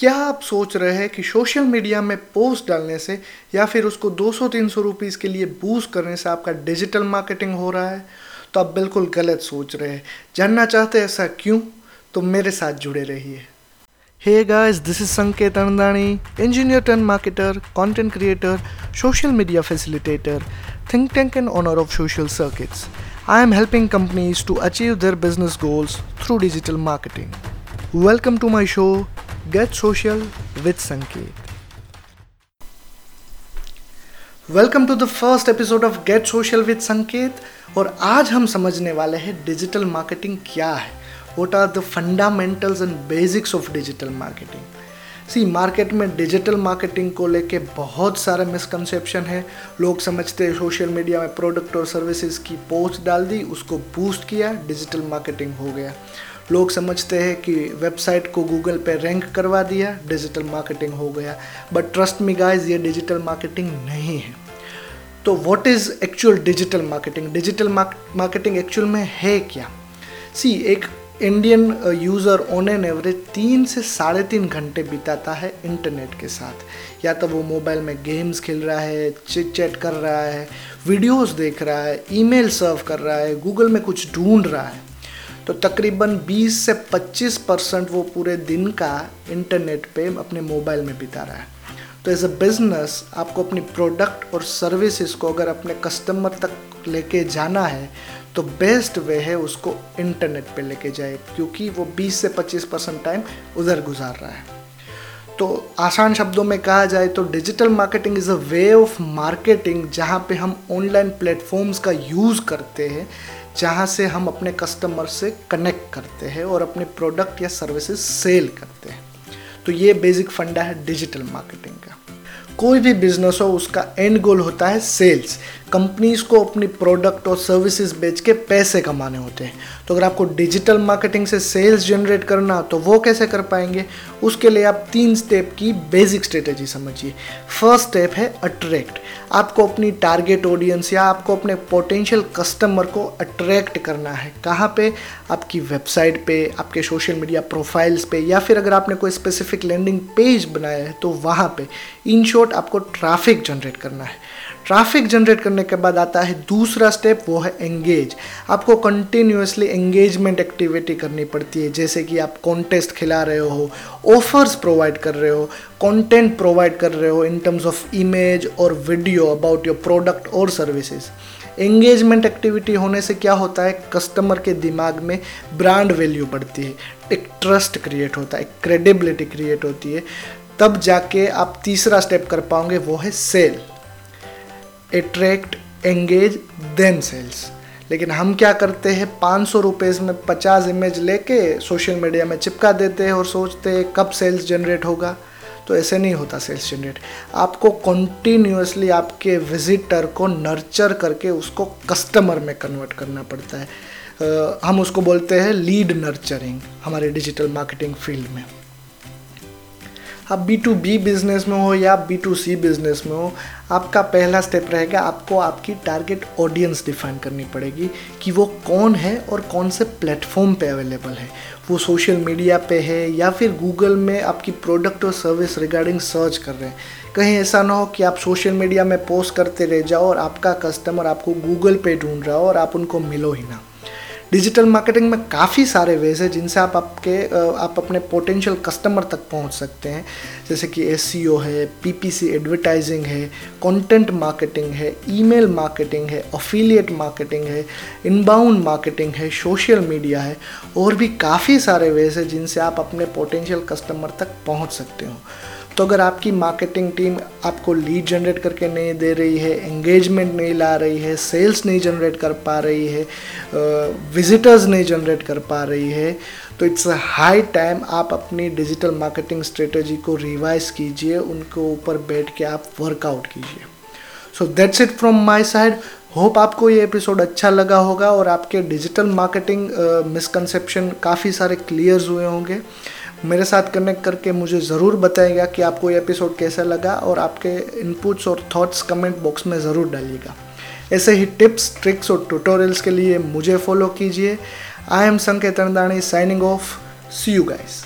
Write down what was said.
क्या आप सोच रहे हैं कि सोशल मीडिया में पोस्ट डालने से या फिर उसको 200-300 रुपीस के लिए बूस्ट करने से आपका डिजिटल मार्केटिंग हो रहा है? तो आप बिल्कुल गलत सोच रहे हैं। जानना चाहते हैं ऐसा क्यों? तो मेरे साथ जुड़े रहिए। हे guys this is Sanket Andani engineer turn marketer content creator social media facilitator think tank and owner of social circuits I am helping companies to achieve their business goals through digital marketing welcome to my show Get Social with Sanket. Welcome to the first episode of get social with Sanket और आज हम समझने वाले हैं digital marketing क्या है? What are the fundamentals and basics of digital marketing see market में digital marketing को लेके बहुत सारे मिसकंसेप्शन है। लोग समझते हैं सोशल मीडिया में प्रोडक्ट और सर्विसेज़ की पोस्ट डाल दी, उसको बूस्ट किया डिजिटल मार्केटिंग हो गया। लोग समझते हैं कि वेबसाइट को गूगल पे रैंक करवा दिया, डिजिटल मार्केटिंग हो गया। बट ट्रस्ट मी गाइस ये डिजिटल मार्केटिंग नहीं है। तो what is actual digital marketing digital marketing actual में है क्या? सी एक Indian user on an average तीन से साढ़े तीन घंटे बिताता है इंटरनेट के साथ। या तो वो मोबाइल में गेम्स खेल रहा है चिट चैट कर रहा है वीडियोस देख रहा है ईमेल सर्व कर रहा है गूगल में कुछ ढूंढ रहा है। तो तकरीबन 20 से 25 परसेंट वो पूरे दिन का इंटरनेट पे अपने मोबाइल में बिता रहा है। तो एज अ बिज़नेस आपको अपनी प्रोडक्ट और सर्विसेज़ को अगर अपने कस्टमर तक लेके जाना है तो बेस्ट वे है उसको इंटरनेट पे लेके जाए, क्योंकि वो 20 से 25 परसेंट टाइम उधर गुजार रहा है। तो आसान शब्दों में कहा जाए तो digital marketing is a way of marketing जहाँ पे हम ऑनलाइन प्लेटफॉर्म्स का यूज़ करते हैं, जहाँ से हम अपने कस्टमर से कनेक्ट करते हैं और अपने प्रोडक्ट या सर्विसेज़ सेल करते हैं। तो ये बेसिक फंडा है डिजिटल मार्केटिंग का। कोई भी बिज़नेस हो, उसका एंड गोल होता है सेल्स कंपनीज़ को अपनी प्रोडक्ट और सर्विसेज़ बेच के पैसे कमाने होते हैं. तो अगर आपको डिजिटल मार्केटिंग से सेल्स जनरेट करना तो वो कैसे कर पाएँगे? उसके लिए आप तीन स्टेप की बेसिक स्ट्रेटेजी समझिए. फ़र्स्ट स्टेप है अट्रैक्ट आपको अपनी टारगेट ऑडियंस या आपको अपने पोटेंशियल कस्टमर को अट्रैक्ट करना है. कहाँ पे? आपकी वेबसाइट पे, आपके सोशल मीडिया प्रोफाइल्स पे, या फिर अगर आपने कोई स्पेसिफिक लैंडिंग पेज बनाया है तो वहाँ पे. इन शॉर्ट आपको ट्रैफ़िक जनरेट करना है। ट्रैफ़िक जनरेट करने के बाद आता है दूसरा स्टेप, वो है एंगेज आपको कंटिन्यूसली एंगेजमेंट एक्टिविटी करनी पड़ती है, जैसे कि आप कॉन्टेस्ट खिला रहे हो ऑफर्स प्रोवाइड कर रहे हो कंटेंट प्रोवाइड कर रहे हो इन टर्म्स ऑफ़ इमेज और वीडियो अबाउट योर प्रोडक्ट और सर्विसेज़ एंगेजमेंट एक्टिविटी होने से क्या होता है? कस्टमर के दिमाग में ब्रांड वैल्यू बढ़ती है। एक ट्रस्ट क्रिएट होता है, एक क्रेडिबिलिटी क्रिएट होती है। तब जाके आप तीसरा स्टेप कर पाओगे, वो है sale attract engage then sales लेकिन हम क्या करते हैं, पाँच सौ रुपये में पचास इमेज लेके सोशल मीडिया में चिपका देते हैं और सोचते हैं कब सेल्स जनरेट होगा। तो ऐसे नहीं होता सेल्स जनरेट आपको कंटिन्यूसली आपके विजिटर को नर्चर करके उसको कस्टमर में कन्वर्ट करना पड़ता है। हम उसको बोलते हैं लीड नर्चरिंग हमारे डिजिटल मार्केटिंग फ़ील्ड में। आप बी टू बी बिज़नेस में हो या बी टू सी बिज़नेस में हो, आपका पहला स्टेप रहेगा, आपको आपकी टारगेट ऑडियंस डिफाइन करनी पड़ेगी कि वो कौन है और कौन से प्लेटफॉर्म पे अवेलेबल है। वो सोशल मीडिया पे है या फिर गूगल में आपकी प्रोडक्ट और सर्विस रिगार्डिंग सर्च कर रहे हैं। कहीं ऐसा ना हो कि आप सोशल मीडिया में पोस्ट करते रह जाओ और आपका कस्टमर आपको गूगल पे ढूंढ रहा हो और आप उनको मिलो ही ना। डिजिटल मार्केटिंग में काफ़ी सारे वेज है जिनसे आप आपके आप अपने पोटेंशियल कस्टमर तक पहुँच सकते हैं। जैसे कि एस e है पीपीसी एडवर्टाइजिंग है कंटेंट मार्केटिंग है ईमेल मार्केटिंग है अफिलिएट मार्केटिंग है इनबाउंड मार्केटिंग है सोशल मीडिया है, और भी काफ़ी सारे वेज है जिनसे आप अपने पोटेंशियल कस्टमर तक पहुँच सकते हो। तो अगर आपकी मार्केटिंग टीम आपको लीड जनरेट करके नहीं दे रही है एंगेजमेंट नहीं ला रही है सेल्स नहीं जनरेट कर पा रही है विजिटर्स नहीं जनरेट कर पा रही है तो इट्स अ हाई टाइम आप अपनी डिजिटल मार्केटिंग स्ट्रेटजी को रिवाइज कीजिए, उनके ऊपर बैठ के आप वर्कआउट कीजिए। So that's it from my side hope आपको ये एपिसोड अच्छा लगा होगा और आपके डिजिटल मार्केटिंग मिसकनसेप्शन काफ़ी सारे क्लियर्स हुए होंगे। मेरे साथ कनेक्ट करके मुझे ज़रूर बताएगा कि आपको ये एपिसोड कैसा लगा और आपके इनपुट्स और थॉट्स कमेंट बॉक्स में ज़रूर डालिएगा। ऐसे ही टिप्स ट्रिक्स और ट्यूटोरियल्स के लिए मुझे फॉलो कीजिए। I am Sanket Andani signing off see you guys